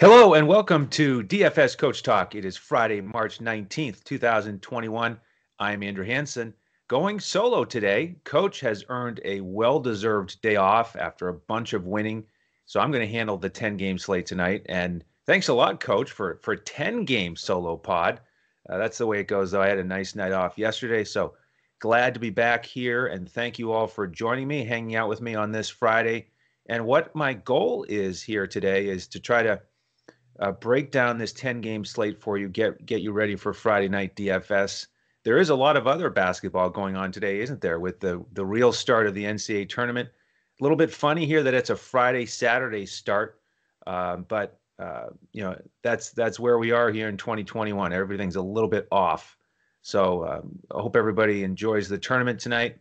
Hello and welcome to DFS Coach Talk. It is Friday, March 19th, 2021. I'm Andrew Hanson. Going solo today, Coach has earned a well deserved day off after a bunch of winning. So I'm going to handle the 10 game slate tonight. And thanks a lot, Coach, for, for 10 game solo pod. Uh, that's the way it goes, though. I had a nice night off yesterday. So glad to be back here. And thank you all for joining me, hanging out with me on this Friday. And what my goal is here today is to try to uh, break down this 10 game slate for you, get get you ready for Friday night DFS. There is a lot of other basketball going on today, isn't there? With the the real start of the NCAA tournament. A little bit funny here that it's a Friday Saturday start, uh, but uh, you know that's that's where we are here in 2021. Everything's a little bit off. So um, I hope everybody enjoys the tournament tonight,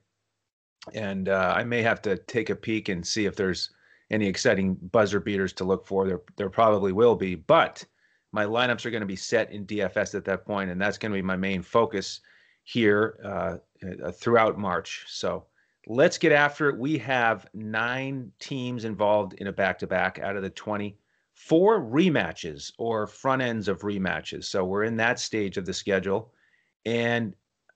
and uh, I may have to take a peek and see if there's any exciting buzzer beaters to look for. There, there probably will be, but my lineups are going to be set in DFS at that point, and that's going to be my main focus here uh, throughout March. So let's get after it. We have nine teams involved in a back-to-back out of the 20, four rematches or front ends of rematches. So we're in that stage of the schedule, and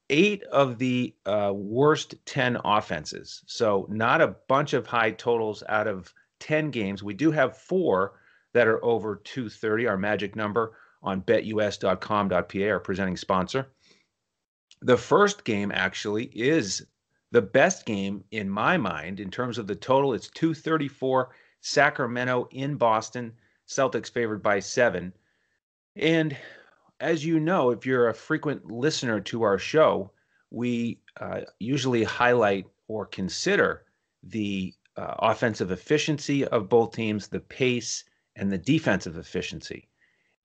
eight of the uh, worst 10 offenses. So not a bunch of high totals out of 10 games. We do have four that are over 230, our magic number on betus.com.pa, our presenting sponsor. The first game actually is the best game in my mind in terms of the total. It's 234 Sacramento in Boston. Celtics favored by seven. And as you know, if you're a frequent listener to our show, we uh, usually highlight or consider the uh, offensive efficiency of both teams, the pace, and the defensive efficiency.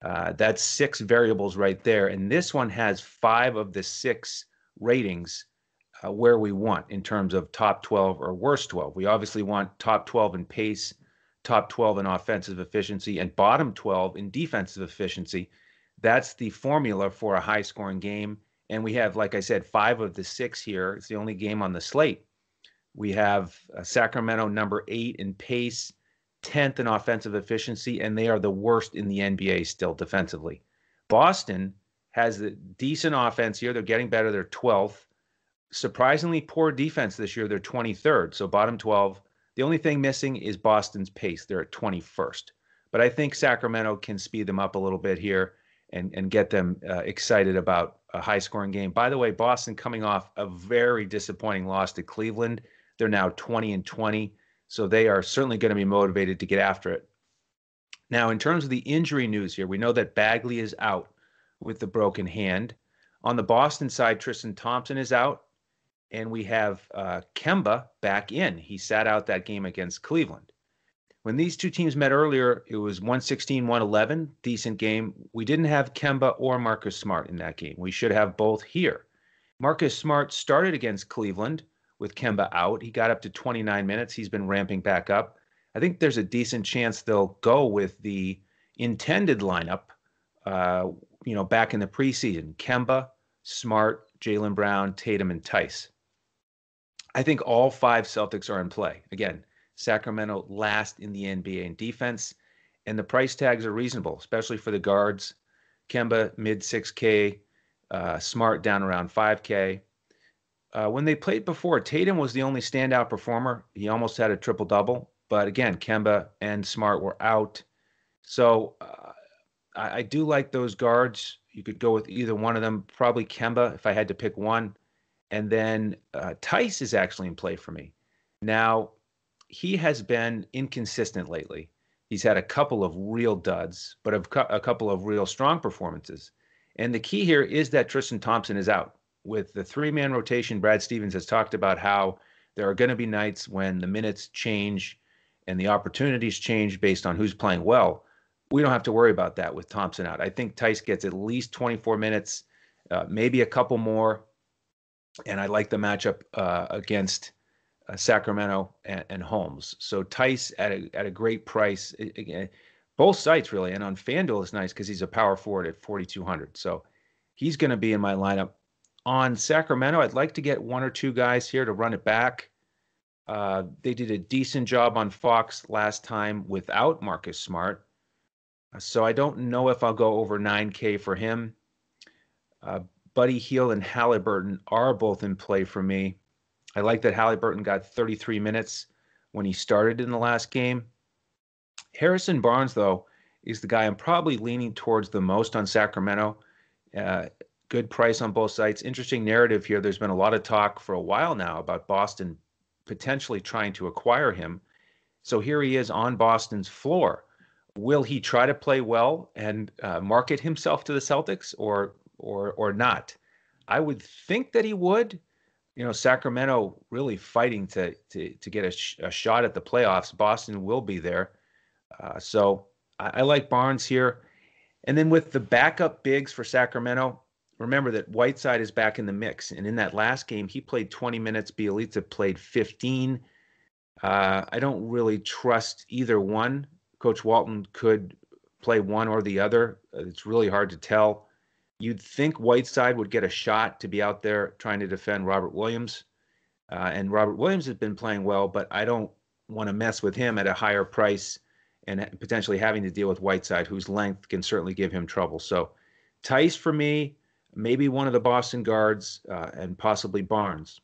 Uh, that's six variables right there. And this one has five of the six ratings uh, where we want in terms of top 12 or worst 12. We obviously want top 12 in pace, top 12 in offensive efficiency, and bottom 12 in defensive efficiency. That's the formula for a high scoring game. And we have, like I said, five of the six here. It's the only game on the slate we have uh, Sacramento number eight in pace, 10th in offensive efficiency, and they are the worst in the NBA still defensively. Boston has a decent offense here. They're getting better. They're 12th. Surprisingly poor defense this year. They're 23rd. So bottom 12. The only thing missing is Boston's pace. They're at 21st. But I think Sacramento can speed them up a little bit here and, and get them uh, excited about a high scoring game. By the way, Boston coming off a very disappointing loss to Cleveland they're now 20 and 20. So they are certainly going to be motivated to get after it. Now, in terms of the injury news here, we know that Bagley is out with the broken hand. On the Boston side, Tristan Thompson is out, and we have uh, Kemba back in. He sat out that game against Cleveland. When these two teams met earlier, it was 116 111, decent game. We didn't have Kemba or Marcus Smart in that game. We should have both here. Marcus Smart started against Cleveland with Kemba out. He got up to 29 minutes. He's been ramping back up. I think there's a decent chance they'll go with the intended lineup, uh, you know, back in the preseason. Kemba, Smart, Jaylen Brown, Tatum, and Theis. I think all five Celtics are in play. Again, Sacramento last in the NBA in defense, and the price tags are reasonable, especially for the guards. Kemba mid 6K, uh, Smart down around 5K. Uh, when they played before, Tatum was the only standout performer. He almost had a triple double, but again, Kemba and Smart were out. So uh, I, I, do like those guards. You could go with either one of them. Probably Kemba if I had to pick one, and then uh, Theis is actually in play for me. Now he has been inconsistent lately. He's had a couple of real duds, but a couple of real strong performances. And the key here is that Tristan Thompson is out with the three man rotation, Brad Stevens has talked about how there are going to be nights when the minutes change and the opportunities change based on who's playing well. We don't have to worry about that with Thompson out. I think Theis gets at least 24 minutes, uh, maybe a couple more. And I like the matchup uh, against uh, Sacramento and, and, Holmes. So Theis at a, at a great price. Again, both sites really. And on FanDuel is nice because he's a power forward at 4,200. So he's going to be in my lineup on Sacramento, I'd like to get one or two guys here to run it back. Uh, they did a decent job on Fox last time without Marcus Smart. So I don't know if I'll go over 9K for him. Uh, Buddy Hield and Halliburton are both in play for me. I like that Halliburton got 33 minutes when he started in the last game. Harrison Barnes, though, is the guy I'm probably leaning towards the most on Sacramento. Uh, good price on both sites. Interesting narrative here. There's been a lot of talk for a while now about Boston potentially trying to acquire him. So here he is on Boston's floor. Will he try to play well and uh, market himself to the Celtics, or or or not? I would think that he would. You know, Sacramento really fighting to to to get a, sh- a shot at the playoffs. Boston will be there, uh, so I, I like Barnes here. And then with the backup bigs for Sacramento, remember that Whiteside is back in the mix. And in that last game, he played 20 minutes. Bjelica played 15. Uh, I don't really trust either one. Coach Walton could play one or the other. It's really hard to tell. You'd think Whiteside would get a shot to be out there trying to defend Robert Williams. Uh, and Robert Williams has been playing well, but I don't want to mess with him at a higher price and potentially having to deal with Whiteside, whose length can certainly give him trouble. So, Theis for me, maybe one of the Boston guards, uh, and possibly Barnes.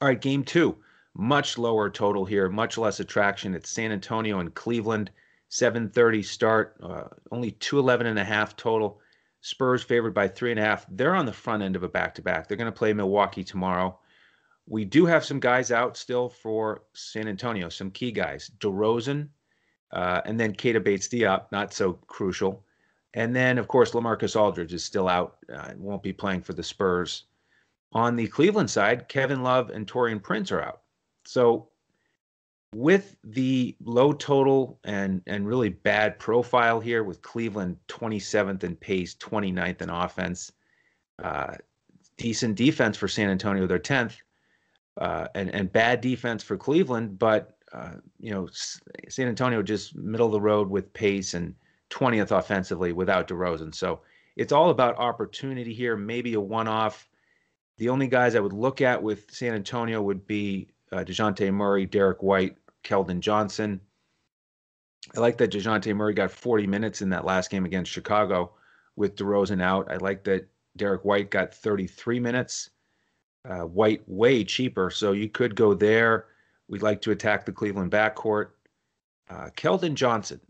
All right, game two much lower total here, much less attraction. It's San Antonio and Cleveland, 7:30 start, uh, only 211 and a half total. Spurs favored by three and a half. They're on the front end of a back-to-back. They're going to play Milwaukee tomorrow. We do have some guys out still for San Antonio, some key guys. DeRozan, uh, and then Keita Bates-Diop, not so crucial. And then, of course, Lamarcus Aldridge is still out, uh, won't be playing for the Spurs. On the Cleveland side, Kevin Love and Taurean Prince are out. So with the low total and and really bad profile here with Cleveland 27th in pace, 29th in offense, uh, decent defense for San Antonio, they're 10th, uh, and and bad defense for Cleveland, but uh, you know San Antonio just middle of the road with pace and 20th offensively without DeRozan. So it's all about opportunity here, maybe a one-off. The only guys I would look at with San Antonio would be uh, DeJounte Murray, Derrick White, Keldon Johnson. I like that DeJounte Murray got 40 minutes in that last game against Chicago with DeRozan out. I like that Derrick White got 33 minutes. Uh, White way cheaper, so you could go there. We'd like to attack the Cleveland backcourt. Uh, Keldon Johnson,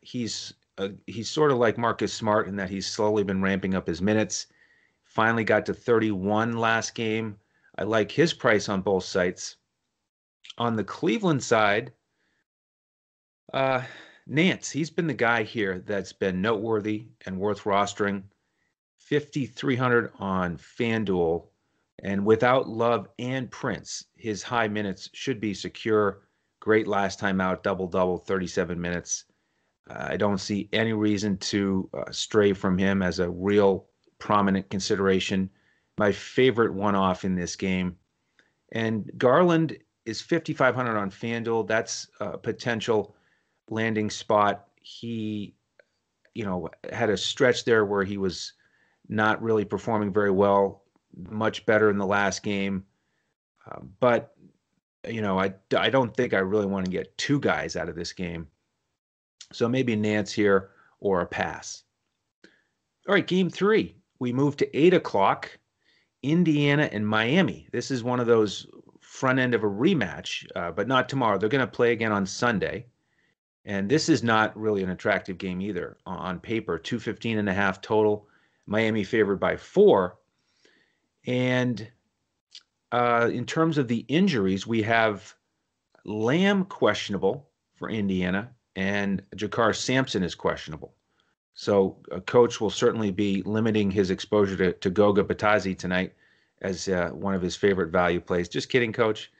he's uh, he's sort of like Marcus Smart in that he's slowly been ramping up his minutes. Finally got to 31 last game. I like his price on both sites. On the Cleveland side, uh, Nance, he's been the guy here that's been noteworthy and worth rostering. 5,300 on FanDuel. And without Love and Prince, his high minutes should be secure. Great last time out, double double, 37 minutes. I don't see any reason to uh, stray from him as a real prominent consideration. My favorite one off in this game. And Garland is 5500 on FanDuel. That's a potential landing spot. He, you know, had a stretch there where he was not really performing very well, much better in the last game. Uh, but, you know, I, I don't think I really want to get two guys out of this game. So maybe Nance here or a pass. All right, game three. We move to eight o'clock. Indiana and Miami. This is one of those front end of a rematch, uh, but not tomorrow. They're going to play again on Sunday. And this is not really an attractive game either on paper. 215 and a half total. Miami favored by four. And uh, in terms of the injuries, we have Lamb questionable for Indiana, and JaKarr Sampson is questionable. So a coach will certainly be limiting his exposure to, to Goga Bitadze tonight as uh, one of his favorite value plays. Just kidding, coach.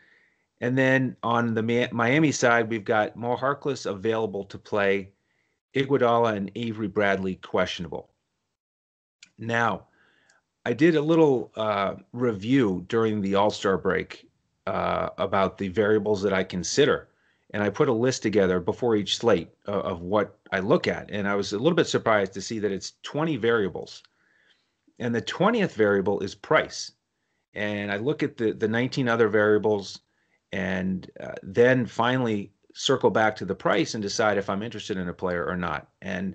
And then on the Miami side, we've got Mo Harkless available to play, Iguodala and Avery Bradley questionable. Now, I did a little uh, review during the All Star break uh, about the variables that I consider, and I put a list together before each slate uh, of what I look at, and I was a little bit surprised to see that it's 20 variables, and the 20th variable is price and I look at the the 19 other variables, and uh, then finally circle back to the price and decide if I'm interested in a player or not. And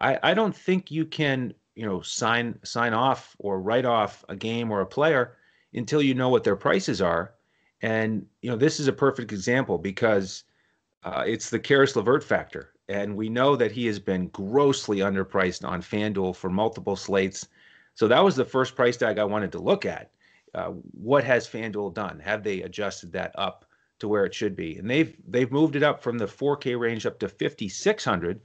I, I don't think you can, you know, sign sign off or write off a game or a player until you know what their prices are. And you know, this is a perfect example because uh, it's the Caris LeVert factor, and we know that he has been grossly underpriced on FanDuel for multiple slates. So that was the first price tag I wanted to look at. Uh, what has FanDuel done? Have they adjusted that up to where it should be? And they've they've moved it up from the 4K range up to 5600.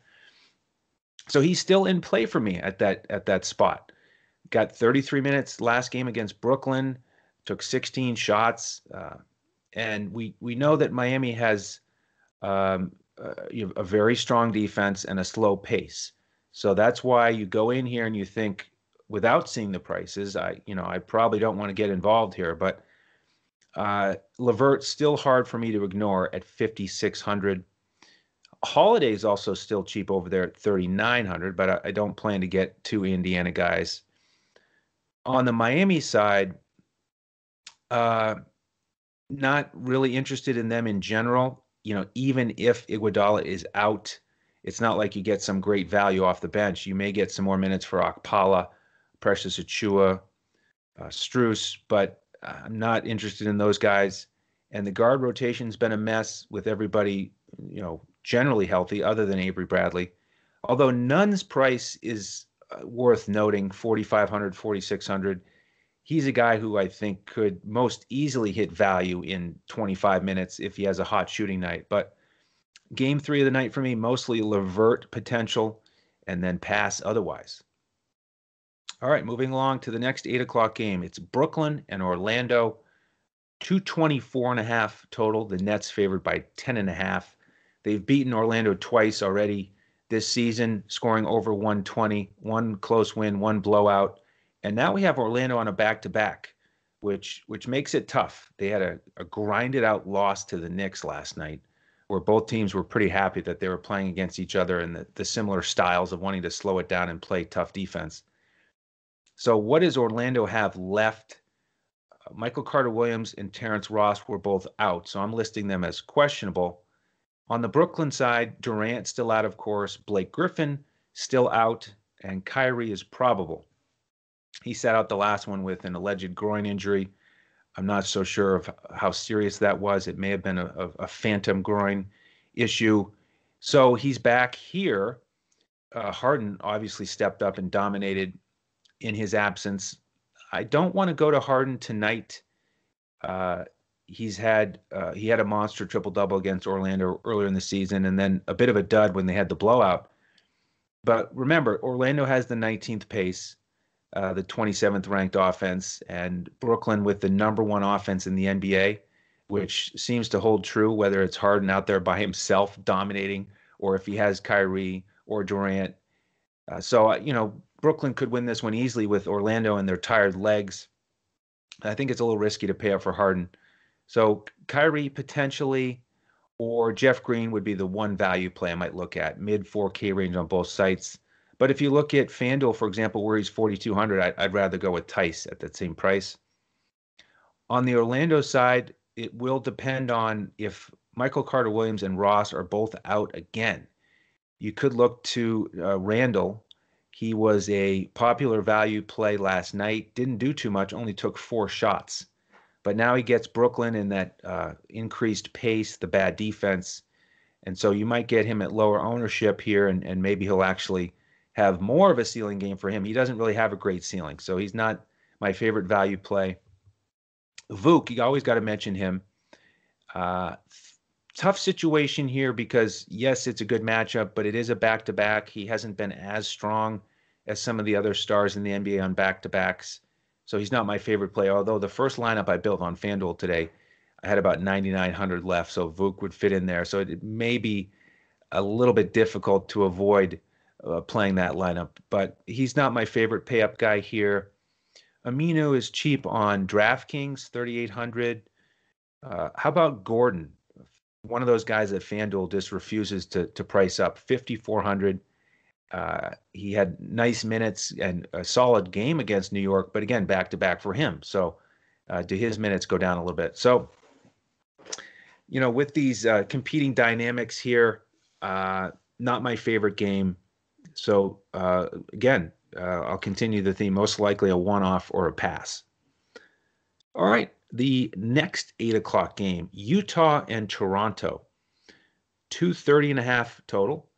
So he's still in play for me at that at that spot. Got 33 minutes last game against Brooklyn, took 16 shots, uh, and we we know that Miami has um, uh, a very strong defense and a slow pace. So that's why you go in here and you think without seeing the prices, I you know I probably don't want to get involved here, but uh, still hard for me to ignore at 5600. Holiday is also still cheap over there at 3900, but I, I don't plan to get two Indiana guys. On the Miami side, uh, not really interested in them in general. You know, even if Iguodala is out, it's not like you get some great value off the bench. You may get some more minutes for Okpala, Precious Achiuwa, uh, Strus, but I'm not interested in those guys. And the guard rotation's been a mess with everybody, you know, generally healthy, other than Avery Bradley. Although Nunn's price is uh, worth noting 4,500, 4,600. He's a guy who I think could most easily hit value in 25 minutes if he has a hot shooting night. But game three of the night for me, mostly LeVert potential and then pass otherwise. All right, moving along to the next eight o'clock game. It's Brooklyn and Orlando. 224 and a half total. The Nets favored by 10 and a half. They've beaten Orlando twice already this season, scoring over 120, one close win, one blowout. And now we have Orlando on a back to back, which which makes it tough. They had a, a grinded out loss to the Knicks last night, where both teams were pretty happy that they were playing against each other and the, the similar styles of wanting to slow it down and play tough defense. So, what does Orlando have left? Uh, Michael Carter Williams and Terrence Ross were both out, so I'm listing them as questionable. On the Brooklyn side, Durant still out, of course. Blake Griffin still out, and Kyrie is probable. He sat out the last one with an alleged groin injury. I'm not so sure of how serious that was. It may have been a, a, phantom groin issue. So he's back here. Uh, Harden obviously stepped up and dominated in his absence. I don't want to go to Harden tonight. Uh, he's had uh, he had a monster triple double against Orlando earlier in the season, and then a bit of a dud when they had the blowout. But remember, Orlando has the 19th pace, uh, the 27th ranked offense, and Brooklyn with the number one offense in the NBA, which seems to hold true whether it's Harden out there by himself dominating or if he has Kyrie or Durant. Uh, so uh, you know, Brooklyn could win this one easily with Orlando and their tired legs. I think it's a little risky to pay up for Harden. So Kyrie potentially or Jeff Green would be the one value play I might look at, mid 4K range on both sites. But if you look at FanDuel, for example, where he's 4,200, I, I'd rather go with Theis at that same price. On the Orlando side, it will depend on if Michael Carter Williams and Ross are both out again. You could look to uh, Randle he was a popular value play last night. Didn't do too much, only took four shots. But now he gets Brooklyn in that uh, increased pace, the bad defense. And so you might get him at lower ownership here, and, and maybe he'll actually have more of a ceiling game for him. He doesn't really have a great ceiling, so he's not my favorite value play. Vuk, you always got to mention him. Uh, tough situation here because yes, it's a good matchup, but it is a back to back. He hasn't been as strong as some of the other stars in the NBA on back to backs. So he's not my favorite player. Although the first lineup I built on FanDuel today, I had about 9,900 left. So Vuk would fit in there. So it may be a little bit difficult to avoid uh, playing that lineup. But he's not my favorite pay up guy here. Aminu is cheap on DraftKings, 3,800. Uh, how about Gordon? One of those guys that FanDuel just refuses to to price up, 5,400. Uh, he had nice minutes and a solid game against New York, but again, back to back for him. So, uh, do his minutes go down a little bit? So, you know, with these uh, competing dynamics here, uh, not my favorite game. So uh, again, uh, I'll continue the theme. Most likely a one-off or a pass. All right, the next eight o'clock game: Utah and Toronto. Two thirty and a half total,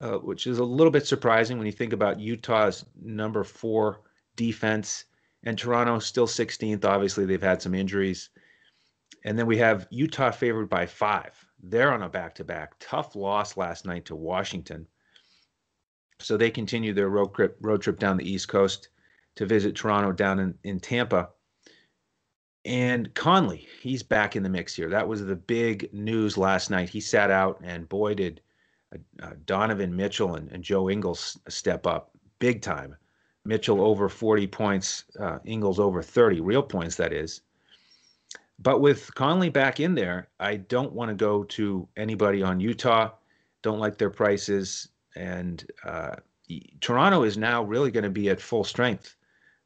uh, which is a little bit surprising when you think about Utah's number four defense and Toronto still 16th. Obviously, they've had some injuries. And then we have Utah favored by five. They're on a back to back. Tough loss last night to Washington. So they continue their road trip, road trip down the East Coast to visit Toronto down in, in Tampa. And Conley, he's back in the mix here. That was the big news last night. He sat out, and boy, did uh, uh Donovan Mitchell and, and Joe Ingles step up big time. Mitchell over 40 points, uh, Ingles over 30, real points, that is. But with Conley back in there, I don't want to go to anybody on Utah. Don't like their prices. And uh, Toronto is now really going to be at full strength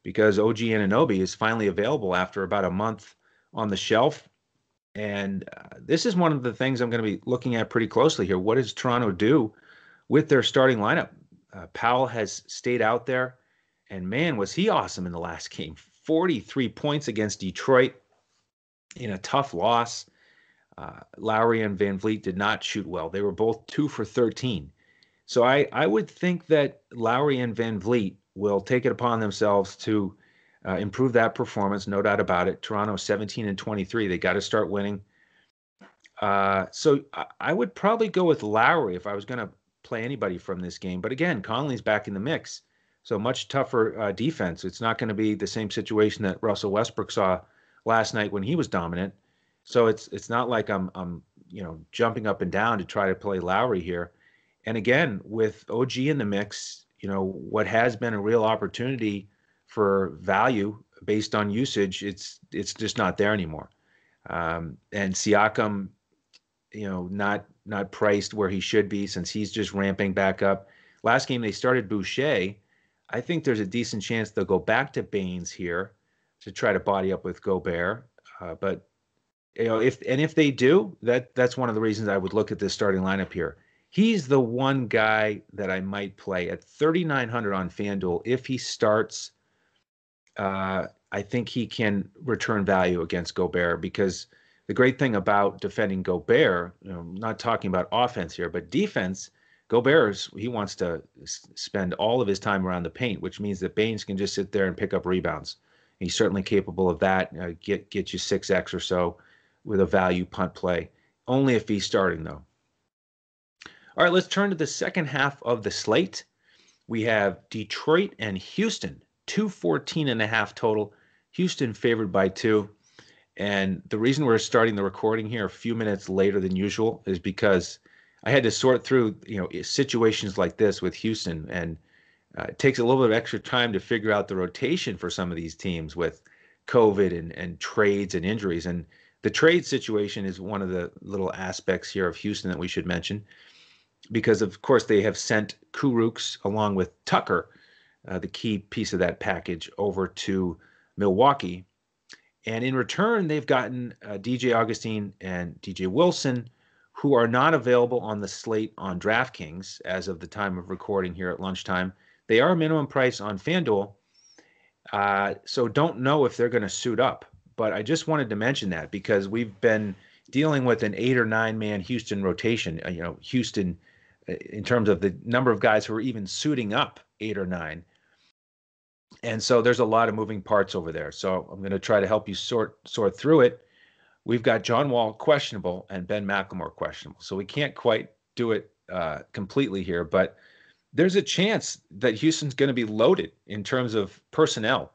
because OG Anunoby is finally available after about a month on the shelf. And uh, this is one of the things I'm going to be looking at pretty closely here. What does Toronto do with their starting lineup? Uh, Powell has stayed out there. And man, was he awesome in the last game. 43 points against Detroit in a tough loss. Uh, Lowry and VanVleet did not shoot well. They were both two for 13. So I, I would think that Lowry and VanVleet will take it upon themselves to uh, improve that performance, no doubt about it. Toronto 17 and 23. They got to start winning. Uh, so I, I, would probably go with Lowry if I was going to play anybody from this game. But again, Conley's back in the mix. So much tougher uh, defense. It's not going to be the same situation that Russell Westbrook saw last night when he was dominant. So it's it's not like I'm I'm you know jumping up and down to try to play Lowry here. And again, with OG in the mix, you know what has been a real opportunity for value based on usage, it's it's just not there anymore. Um, and Siakam, you know, not not priced where he should be since he's just ramping back up. Last game they started Boucher I think there's a decent chance they'll go back to Baynes here to try to body up with Gobert. Uh, but you know, if and if they do, that that's one of the reasons I would look at this starting lineup here. He's the one guy that I might play at 3,900 on FanDuel. If he starts, uh, I think he can return value against Gobert because the great thing about defending Gobert, you know, not talking about offense here, but defense, Gobert, he wants to spend all of his time around the paint, which means that Baynes can just sit there and pick up rebounds. He's certainly capable of that. Uh, get get you six x or so with a value punt play. Only if he's starting though. All right, let's turn to the second half of the slate. We have Detroit and Houston, 214 and a half total. Houston favored by two. And the reason we're starting the recording here a few minutes later than usual is because I had to sort through you know situations like this with Houston, and uh, it takes a little bit of extra time to figure out the rotation for some of these teams with COVID and and trades and injuries. And the trade situation is one of the little aspects here of Houston that we should mention, because of course they have sent Kurucs along with Tucker, uh, the key piece of that package, over to Milwaukee. And in return, they've gotten uh, DJ Augustin and DJ Wilson who are not available on the slate on DraftKings as of the time of recording here at lunchtime. They are minimum price on FanDuel. Uh, so don't know if they're going to suit up. But I just wanted to mention that because we've been dealing with an eight or nine man Houston rotation. Uh, you know, Houston, in terms of the number of guys who are even suiting up eight or nine. And so there's a lot of moving parts over there. So I'm going to try to help you sort sort through it we've got John Wall questionable and Ben McLemore questionable. So we can't quite do it uh, completely here, but there's a chance that Houston's going to be loaded in terms of personnel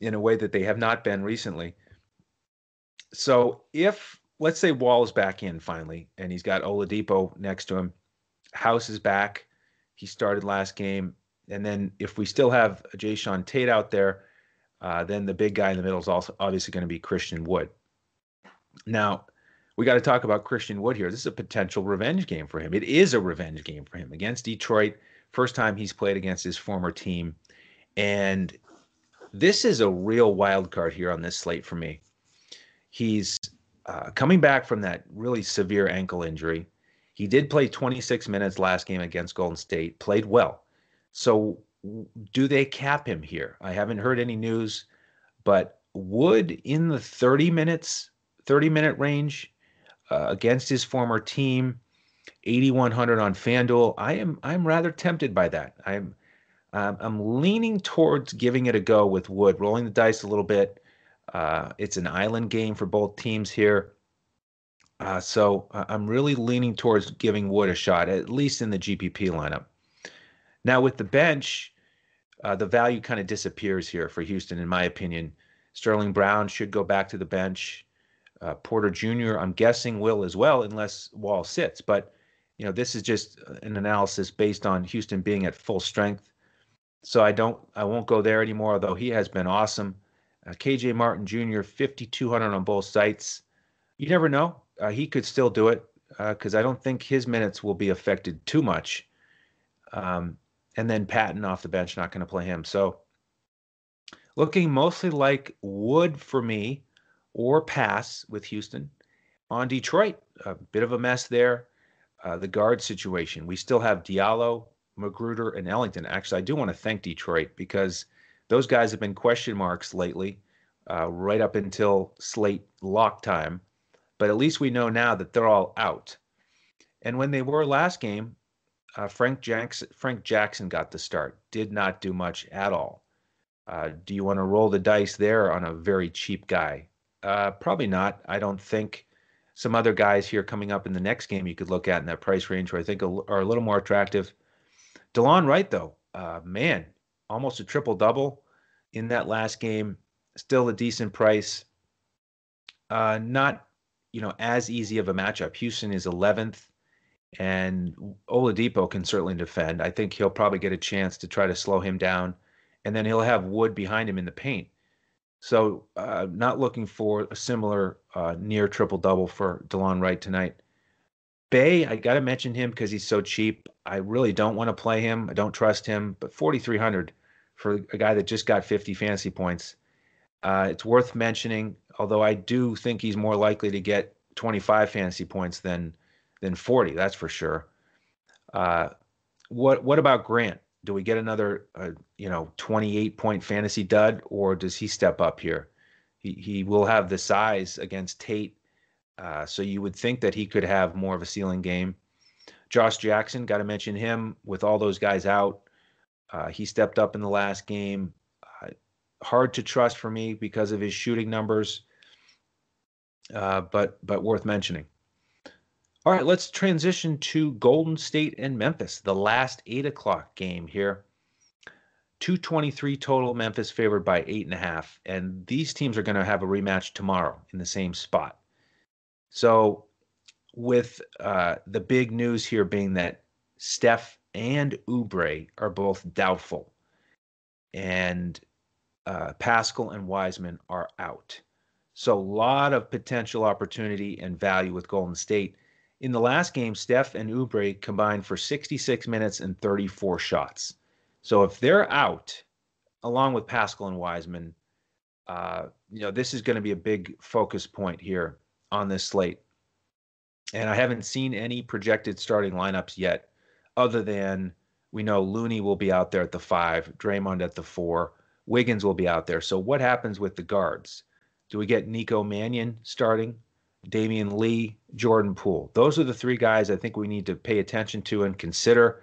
in a way that they have not been recently. So if let's say Wall is back in finally, and he's got Oladipo next to him, House is back. He started last game, and then if we still have Jae'Sean Tate out there, uh, then the big guy in the middle is also obviously going to be Christian Wood. Now, we got to talk about Christian Wood here. This is a potential revenge game for him. It is a revenge game for him against Detroit. First time he's played against his former team. And this is a real wild card here on this slate for me. He's uh, coming back from that really severe ankle injury, he did play 26 minutes last game against Golden State, played well. So, do they cap him here? I haven't heard any news, but would in the 30 minutes, 30 minute range uh, against his former team, 8100 on FanDuel, I am I'm rather tempted by that. I'm um, I'm leaning towards giving it a go with Wood, rolling the dice a little bit. Uh, it's an island game for both teams here. Uh, so uh, I'm really leaning towards giving Wood a shot, at least in the GPP lineup. Now, with the bench, uh, the value kind of disappears here for Houston, in my opinion. Sterling Brown should go back to the bench. Uh, Porter Jr., I'm guessing, will as well, unless Wall sits. But, you know, this is just an analysis based on Houston being at full strength. So I don't, I won't go there anymore. Although he has been awesome. Uh, KJ Martin Jr. 5200 on both sites. You never know. Uh, he could still do it because uh, I don't think his minutes will be affected too much. Um, and then Patton off the bench, not going to play him. So looking mostly like Wood for me or pass with Houston. On Detroit, a bit of a mess there. Uh, the guard situation. We still have Diallo, McGruder, and Ellington. Actually, I do want to thank Detroit because those guys have been question marks lately, uh, right up until slate lock time. But at least we know now that they're all out. And when they were last game, uh, Frank Jackson Frank Jackson got the start. Did not do much at all. Uh, do you want to roll the dice there on a very cheap guy? Uh, probably not. I don't think. Some other guys here coming up in the next game you could look at in that price range where I think are a little more attractive. Delon Wright, though, uh, man, almost a triple double in that last game. Still a decent price. Uh, not, you know, as easy of a matchup. Houston is 11th, and Oladipo can certainly defend. I think he'll probably get a chance to try to slow him down, and then he'll have Wood behind him in the paint. So, uh, not looking for a similar uh, near triple double for Delon Wright tonight. Bey, I got to mention him because he's so cheap. I really don't want to play him. I don't trust him, but 4,300 for a guy that just got 50 fantasy points. Uh, it's worth mentioning, although I do think he's more likely to get 25 fantasy points than than 40. That's for sure. Uh, what what about Grant? Do we get another uh, you know 28 point fantasy dud, or does he step up here? He he will have the size against Tate, uh, so you would think that he could have more of a ceiling game. Josh Jackson, got to mention him with all those guys out. Uh, he stepped up in the last game. Hard to trust for me because of his shooting numbers, uh, but but worth mentioning. All right, let's transition to Golden State and Memphis, the last eight o'clock game here. 223 total, Memphis favored by eight and a half. And these teams are going to have a rematch tomorrow in the same spot. So, with uh, the big news here being that Steph and Oubre are both doubtful, and uh, Paschall and Wiseman are out. So, a lot of potential opportunity and value with Golden State. In the last game, Steph and Oubre combined for 66 minutes and 34 shots. So, if they're out, along with Paschall and Wiseman, uh, you know, this is going to be a big focus point here on this slate. And I haven't seen any projected starting lineups yet other than we know Looney will be out there at the five, Draymond at the four, Wiggins will be out there. So what happens with the guards? Do we get Nico Mannion starting? Damion Lee, Jordan Poole. Those are the three guys I think we need to pay attention to and consider.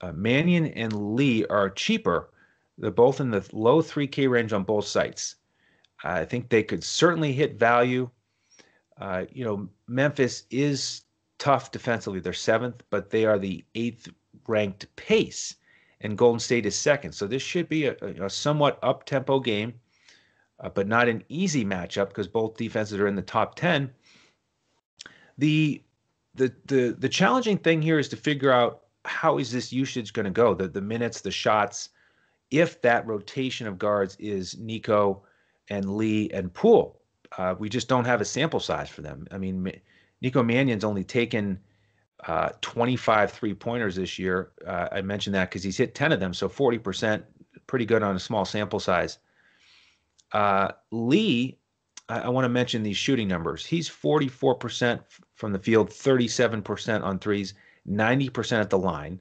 Uh, Mannion and Lee are cheaper. They're both in the low 3K range on both sites. I think they could certainly hit value. Uh, you know, Memphis is tough defensively. They're seventh, but they are the eighth ranked pace, and Golden State is second. So this should be a, a somewhat up tempo game, uh, but not an easy matchup because both defenses are in the top ten. The the the the challenging thing here is to figure out how is this usage going to go the the minutes the shots if that rotation of guards is Nico and Lee and Poole uh, we just don't have a sample size for them I mean Nico Mannion's only taken uh, 25 three pointers this year. Uh, I mentioned that because he's hit 10 of them, so 40%, pretty good on a small sample size. Uh, Lee, I, I want to mention these shooting numbers. He's 44% from the field, 37% on threes, 90% at the line.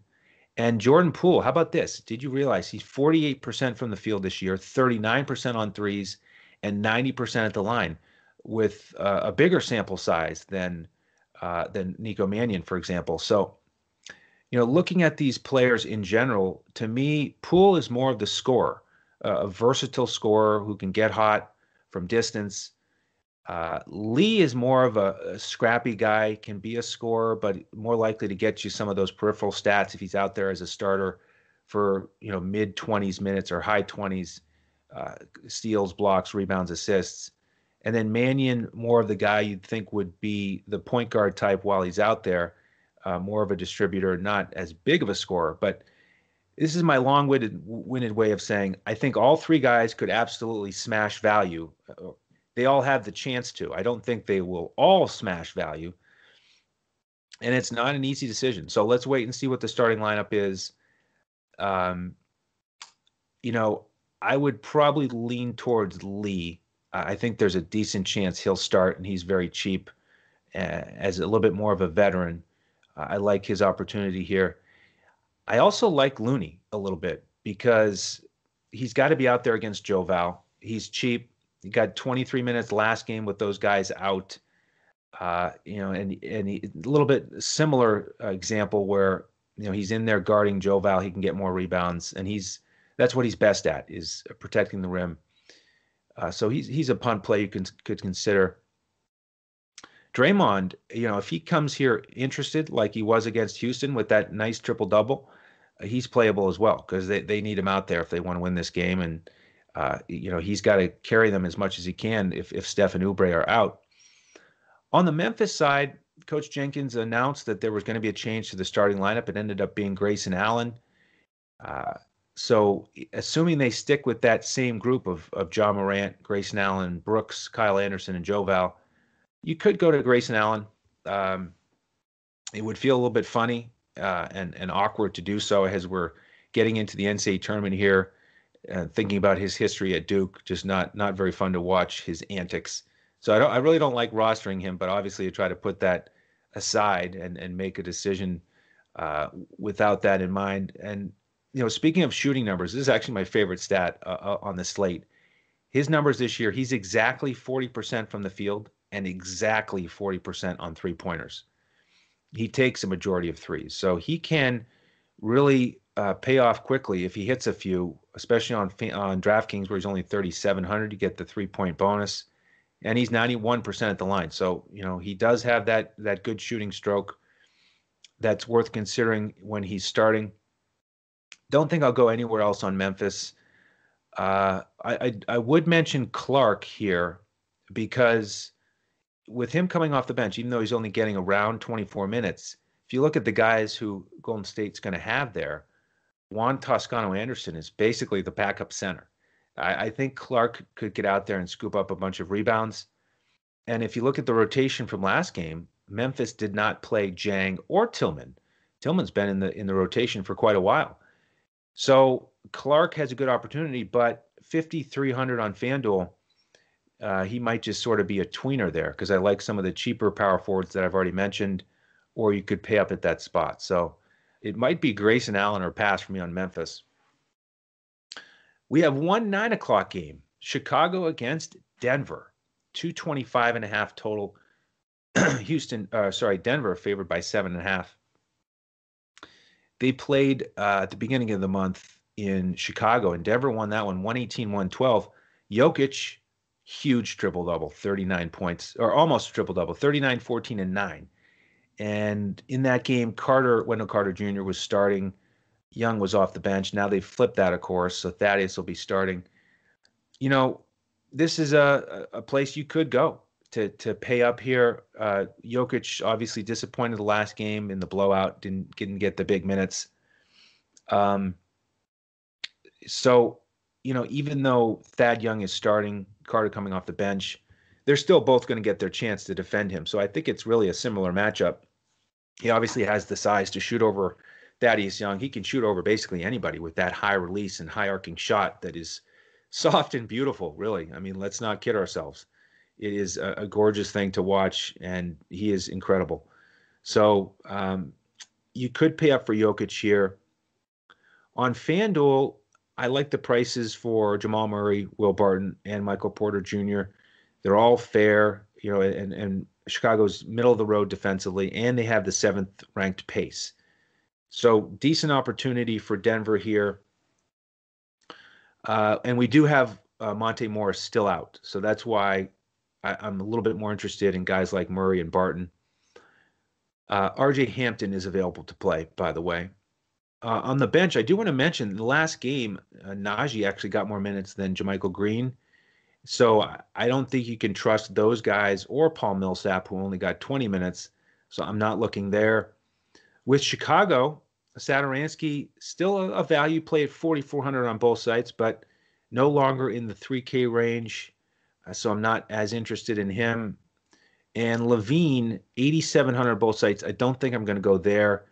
And Jordan Poole, how about this? Did you realize he's 48% from the field this year, 39% on threes, and 90% at the line, with uh, a bigger sample size than uh, than Nico Mannion, for example. So, you know, looking at these players in general, to me, Poole is more of the scorer, a versatile scorer who can get hot from distance. Uh, Lee is more of a, a, scrappy guy, can be a scorer, but more likely to get you some of those peripheral stats if he's out there as a starter for you know mid 20s minutes or high 20s, uh, steals, blocks, rebounds, assists. And then Mannion, more of the guy you'd think would be the point guard type while he's out there, uh, more of a distributor, not as big of a scorer. But this is my long-winded way of saying I think all three guys could absolutely smash value uh, they all have the chance to. I don't think they will all smash value. And it's not an easy decision. So let's wait and see what the starting lineup is. Um, you know, I would probably lean towards Lee. I think there's a decent chance he'll start, and he's very cheap uh, as a little bit more of a veteran. I like his opportunity here. I also like Looney a little bit because he's got to be out there against Joe Val. He's cheap. He got 23 minutes last game with those guys out. Uh, you know, and and he, a little bit similar example where you know he's in there guarding Joe Val. He can get more rebounds, and he's that's what he's best at is protecting the rim. Uh, so he's he's a punt play you can could consider. Draymond, you know, if he comes here interested like he was against Houston with that nice triple double, uh, he's playable as well because they, they need him out there if they want to win this game. And uh, you know, he's got to carry them as much as he can if, if Steph and Oubre are out. On the Memphis side, Coach Jenkins announced that there was going to be a change to the starting lineup. It ended up being Grayson Allen. Uh, so, assuming they stick with that same group of, of Ja Morant, Grayson Allen, Brooks, Kyle Anderson, and Joe Val, you could go to Grayson Allen. Um, it would feel a little bit funny uh, and, and awkward to do so as we're getting into the NCAA tournament here uh, thinking about his history at Duke, just not not very fun to watch his antics. So I don't, I really don't like rostering him, but obviously I try to put that aside and and make a decision uh, without that in mind. And you know, speaking of shooting numbers, this is actually my favorite stat uh, uh on the slate. His numbers this year, he's exactly 40% from the field and exactly 40% on three pointers. He takes a majority of threes, so he can really uh, pay off quickly if he hits a few, especially on on DraftKings where he's only 3,700. You get the three point bonus, and he's 91% at the line. So you know he does have that that good shooting stroke. That's worth considering when he's starting. Don't think I'll go anywhere else on Memphis. Uh, I, I I would mention Clarke here because with him coming off the bench, even though he's only getting around 24 minutes, if you look at the guys who Golden State's going to have there, Juan Toscano Anderson is basically the backup center. I, I, think Clarke could get out there and scoop up a bunch of rebounds. And if you look at the rotation from last game, Memphis did not play Dieng or Tillman. Tillman's been in the in the rotation for quite a while. So Clarke has a good opportunity, but 5,300 on FanDuel, uh, he might just sort of be a tweener there because I like some of the cheaper power forwards that I've already mentioned, or you could pay up at that spot. So it might be Grayson Allen or pass for me on Memphis. We have one nine o'clock game Chicago against Denver, 225 and a half total. Houston, uh, sorry, Denver favored by seven and a half. They played uh, at the beginning of the month in Chicago, and Denver won that one 118 112. Jokic, huge triple double, 39 points, or almost triple double, 39, 14, and 9. And in that game, Carter, Wendell Carter Jr. was starting. Young was off the bench. Now they've flipped that, of course. So Thaddeus will be starting. You know, this is a, a place you could go to to pay up here. Uh, Jokic obviously disappointed the last game in the blowout. Didn't didn't get the big minutes. Um. So, you know, even though Thad Young is starting, Carter coming off the bench, they're still both going to get their chance to defend him. So I think it's really a similar matchup. He obviously has the size to shoot over Thaddeus Young. He can shoot over basically anybody with that high release and high arcing shot that is soft and beautiful, really. I mean, let's not kid ourselves. It is a, a gorgeous thing to watch, and he is incredible. So um, you could pay up for Jokic here. On FanDuel, I like the prices for Jamal Murray, Will Barton, and Michael Porter Jr. They're all fair, you know, and, and Chicago's middle of the road defensively, and they have the seventh ranked pace. So decent opportunity for Denver here. Uh, and we do have uh, Monte Morris still out. So that's why I, am a little bit more interested in guys like Murray and Barton. Uh, RJ Hampton is available to play, by the way. Uh, on the bench, I do want to mention the last game, uh, Nnaji actually got more minutes than JaMychal Green. So I don't think you can trust those guys or Paul Millsap, who only got 20 minutes. So I'm not looking there. With Chicago, Satoransky still a, a value play at 4,400 on both sites, but no longer in the 3K range. Uh, so I'm not as interested in him. And LaVine, 8,700 both sites. I don't think I'm going to go there.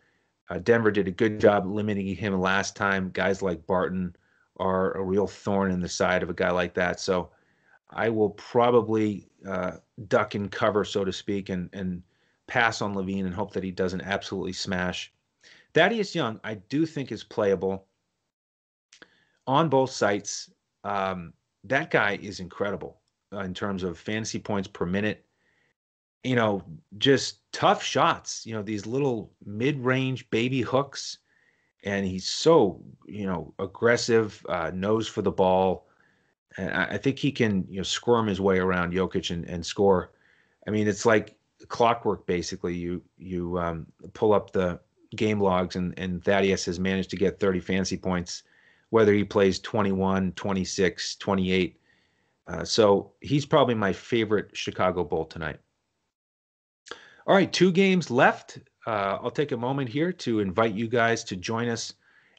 Uh, Denver did a good job limiting him last time. Guys like Barton are a real thorn in the side of a guy like that. So I will probably uh, duck and cover, so to speak, and and pass on LaVine and hope that he doesn't absolutely smash. Thaddeus Young, I do think is playable on both sites. Um, that guy is incredible in terms of fantasy points per minute. You know, just tough shots. You know, these little mid-range baby hooks, and he's so you know aggressive, uh, nose for the ball, and I, I think he can you know squirm his way around Jokic and, and score. I mean, it's like clockwork basically. You you um, pull up the game logs, and, and Thaddeus has managed to get 30 fantasy points, whether he plays 21, 26, 28. Uh, so he's probably my favorite Chicago Bull tonight. All right, two games left. Uh, I'll take a moment here to invite you guys to join us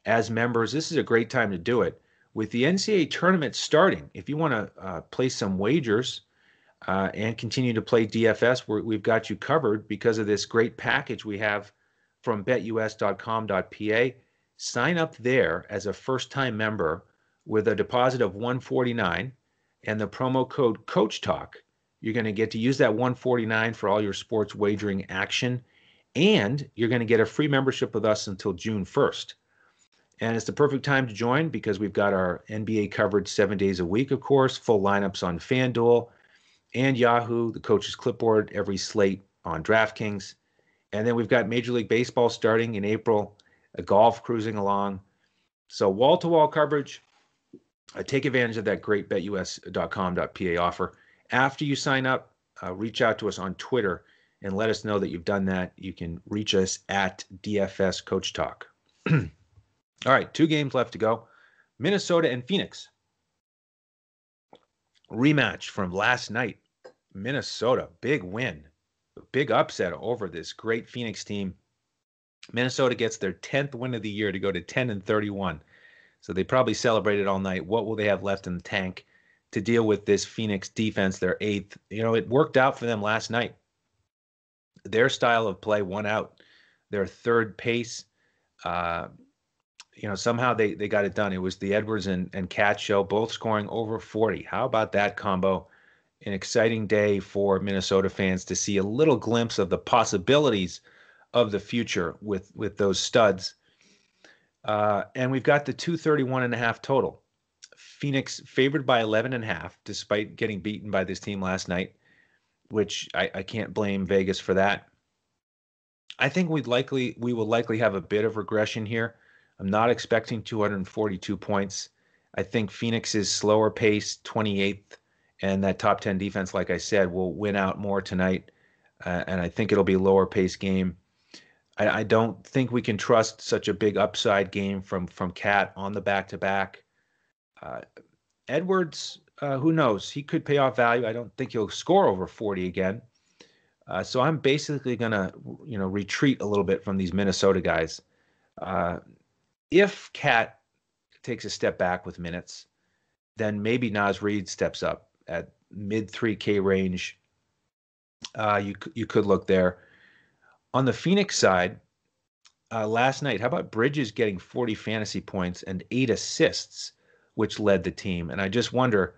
as members. This is a great time to do it. With the NCAA tournament starting, if you want to uh, place some wagers uh, and continue to play DFS, we have got you covered because of this great package we have from betus.com.pa. Sign up there as a first time member with a deposit of 149 and the promo code Coach Talk. You're going to get to use that 149 for all your sports wagering action, and you're going to get a free membership with us until June 1st. And it's the perfect time to join because we've got our NBA coverage seven days a week, of course, full lineups on FanDuel and Yahoo, the coach's clipboard, every slate on DraftKings. And then we've got Major League Baseball starting in April, golf cruising along. So wall to wall coverage. Uh, take advantage of that great betus.com.pa offer. After you sign up, uh, reach out to us on Twitter and let us know that you've done that. You can reach us at DFS Coach Talk. All right, two games left to go Minnesota and Phoenix. Rematch from last night. Minnesota, big win big upset over this great Phoenix team. Minnesota gets their 10th win of the year to go to 10 and 31. So they probably celebrated all night. What will they have left in the tank to deal with this Phoenix defense, their eighth? You know, it worked out for them last night. Their style of play won out. Their third pace, uh, you know, somehow they, they got it done. It was the Edwards and, and KAT show, both scoring over 40. How about that combo? an exciting day for Minnesota fans to see a little glimpse of the possibilities of the future with with those studs. Uh, and we've got the 231 and a half total. Phoenix favored by 11 and a half, despite getting beaten by this team last night, which I, I can't blame Vegas for that. I think we'd likely we will likely have a bit of regression here. I'm not expecting 242 points. I think Phoenix's slower pace, 28th and that top 10 defense, like I said, will win out more tonight. Uh, and I think it'll be a lower pace game. I, I, don't think we can trust such a big upside game from from KAT on the back to back. Edwards, uh, who knows? He could pay off value. I don't think he'll score over 40 again. Uh, so I'm basically gonna, you know, retreat a little bit from these Minnesota guys. Uh, if KAT takes a step back with minutes, then maybe Naz Reid steps up at mid 3K range, uh, you you could look there. On the Phoenix side, uh, last night, how about Bridges getting 40 fantasy points and eight assists, which led the team? And I just wonder,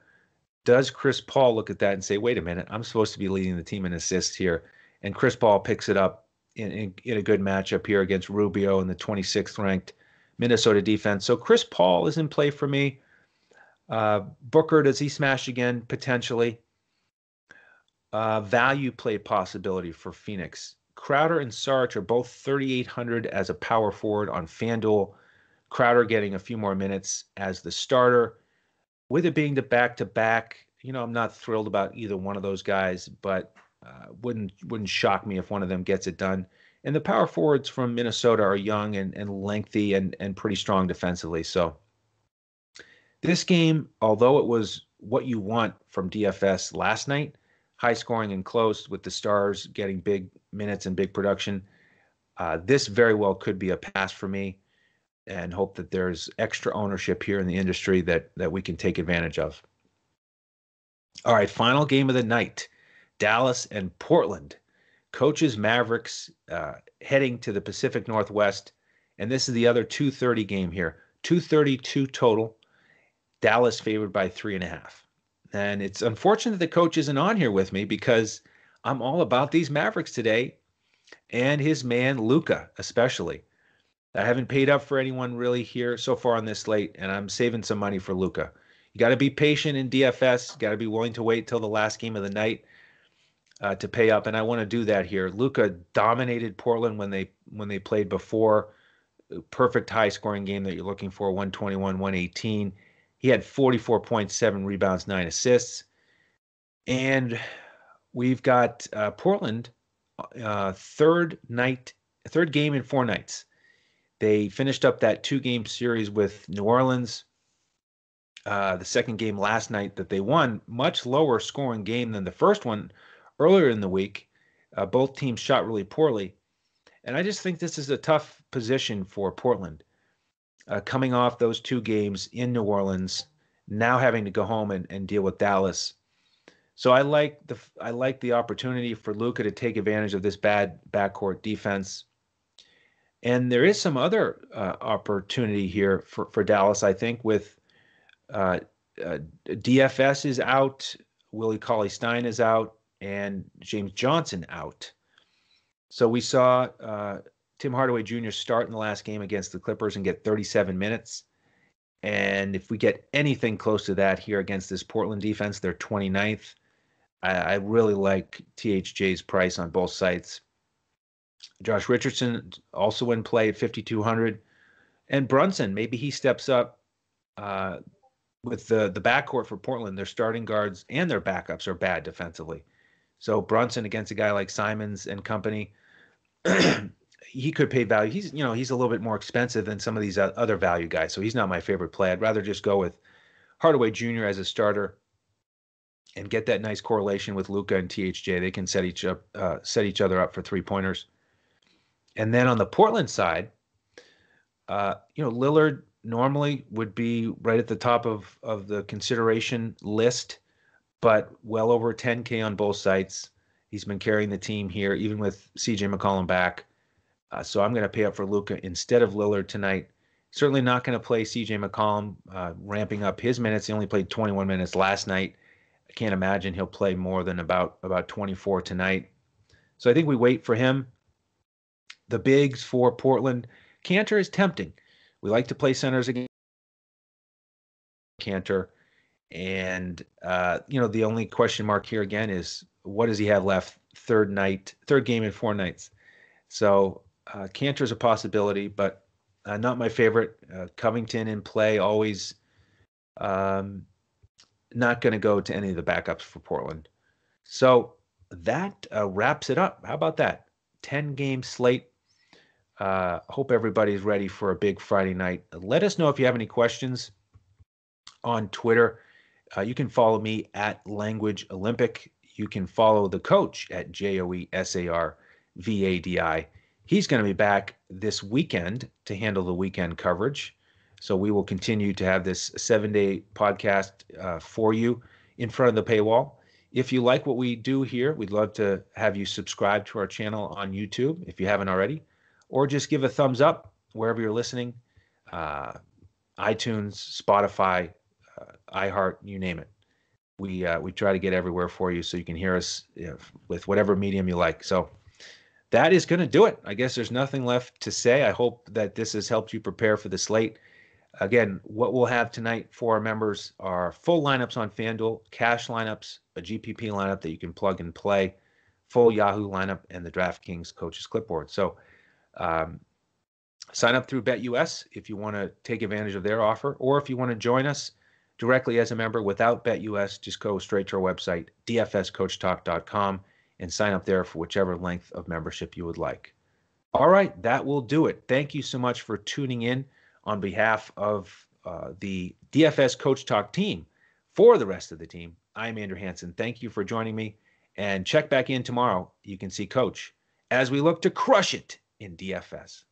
does Chris Paul look at that and say, wait a minute, I'm supposed to be leading the team in assists here? And Chris Paul picks it up in, in, in a good matchup here against Rubio and the 26th ranked Minnesota defense. So Chris Paul is in play for me. Uh, Booker, does he smash again? Potentially. Uh, value play possibility for Phoenix. Crowder and Sarge are both 3,800 as a power forward on FanDuel. Crowder getting a few more minutes as the starter. With it being the back to back, you know, I'm not thrilled about either one of those guys, but uh, wouldn't wouldn't shock me if one of them gets it done. And the power forwards from Minnesota are young and, and lengthy and, and pretty strong defensively. So this game, although it was what you want from DFS last night, high scoring and close with the Stars getting big minutes and big production, uh, this very well could be a pass for me and hope that there's extra ownership here in the industry that that we can take advantage of. All right, final game of the night. Dallas and Portland. Coaches Mavericks uh, heading to the Pacific Northwest, and this is the other 230 game here. 232 total. Dallas favored by three and a half. And it's unfortunate the coach isn't on here with me because I'm all about these Mavericks today and his man Luka, especially. I haven't paid up for anyone really here so far on this slate, and I'm saving some money for Luka. You got to be patient in DFS. Got to be willing to wait till the last game of the night uh, to pay up, and I want to do that here. Luka dominated Portland when they when they played before. Perfect high scoring game that you're looking for, 121, 118. He had 44.7 rebounds, nine assists, and we've got uh, Portland uh, third night, third game in four nights. They finished up that two game series with New Orleans. Uh, the second game last night that they won, much lower scoring game than the first one earlier in the week. Uh, both teams shot really poorly. And I just think this is a tough position for Portland. Uh, coming off those two games in New Orleans, now having to go home and, and deal with Dallas. So I like the I like the opportunity for Luka to take advantage of this bad backcourt defense. And there is some other uh, opportunity here for, for Dallas, I think, with uh, uh, DFS is out, Willie Cauley Stein is out, and James Johnson out. So we saw uh, Tim Hardaway Jr. start in the last game against the Clippers and get 37 minutes. And if we get anything close to that here against this Portland defense, they're 29th. I, I really like THJ's price on both sites. Josh Richardson also in play at 5,200. And Brunson, maybe he steps up uh, with the, the backcourt for Portland. Their starting guards and their backups are bad defensively. So Brunson against a guy like Simons and company, he could pay value. He's you know he's a little bit more expensive than some of these other value guys, so he's not my favorite play. I'd rather just go with Hardaway Jr. as a starter and get that nice correlation with Luka and THJ. They can set each up uh, set each other up for three pointers. And then on the Portland side, uh, you know Lillard normally would be right at the top of of the consideration list but well over 10K on both sites. He's been carrying the team here, even with CJ McCollum back. Uh, so I'm going to pay up for Luka instead of Lillard tonight. Certainly not going to play CJ McCollum, uh, ramping up his minutes. He only played 21 minutes last night. I can't imagine he'll play more than about about 24 tonight. So I think we wait for him. The bigs for Portland. Kanter is tempting. We like to play centers again. Kanter. And uh, you know, the only question mark here again is what does he have left? Third night, third game in four nights. So uh, Kanter's a possibility, but uh, not my favorite. Uh, Covington in play always. Um, not going to go to any of the backups for Portland. So that uh, wraps it up. How about that? 10 game slate. Uh, hope everybody's ready for a big Friday night. Let us know if you have any questions on Twitter. Uh, you can follow me at Language Olympic. You can follow the coach at J O E S A R V A D I. He's going to be back this weekend to handle the weekend coverage. So we will continue to have this seven day podcast uh, for you in front of the paywall. If you like what we do here, we'd love to have you subscribe to our channel on YouTube if you haven't already, or just give a thumbs up wherever you're listening uh, iTunes, Spotify, uh, iHeart, you name it. we uh, we try to get everywhere for you so you can hear us you know, with whatever medium you like. So that is going to do it. I guess there's nothing left to say. I hope that this has helped you prepare for the slate. Again, what we'll have tonight for our members are full lineups on FanDuel, cash lineups, a GPP lineup that you can plug and play, full Yahoo lineup, and the DraftKings coaches clipboard. So um, sign up through BetUS if you want to take advantage of their offer, or if you want to join us directly as a member without BetUS, just go straight to our website, dfscoachtalk.com, and sign up there for whichever length of membership you would like. All right, that will do it. Thank you so much for tuning in on behalf of uh, the DFS Coach Talk team. For the rest of the team, I'm Andrew Hanson. Thank you for joining me. And check back in tomorrow. You can see Coach as we look to crush it in DFS.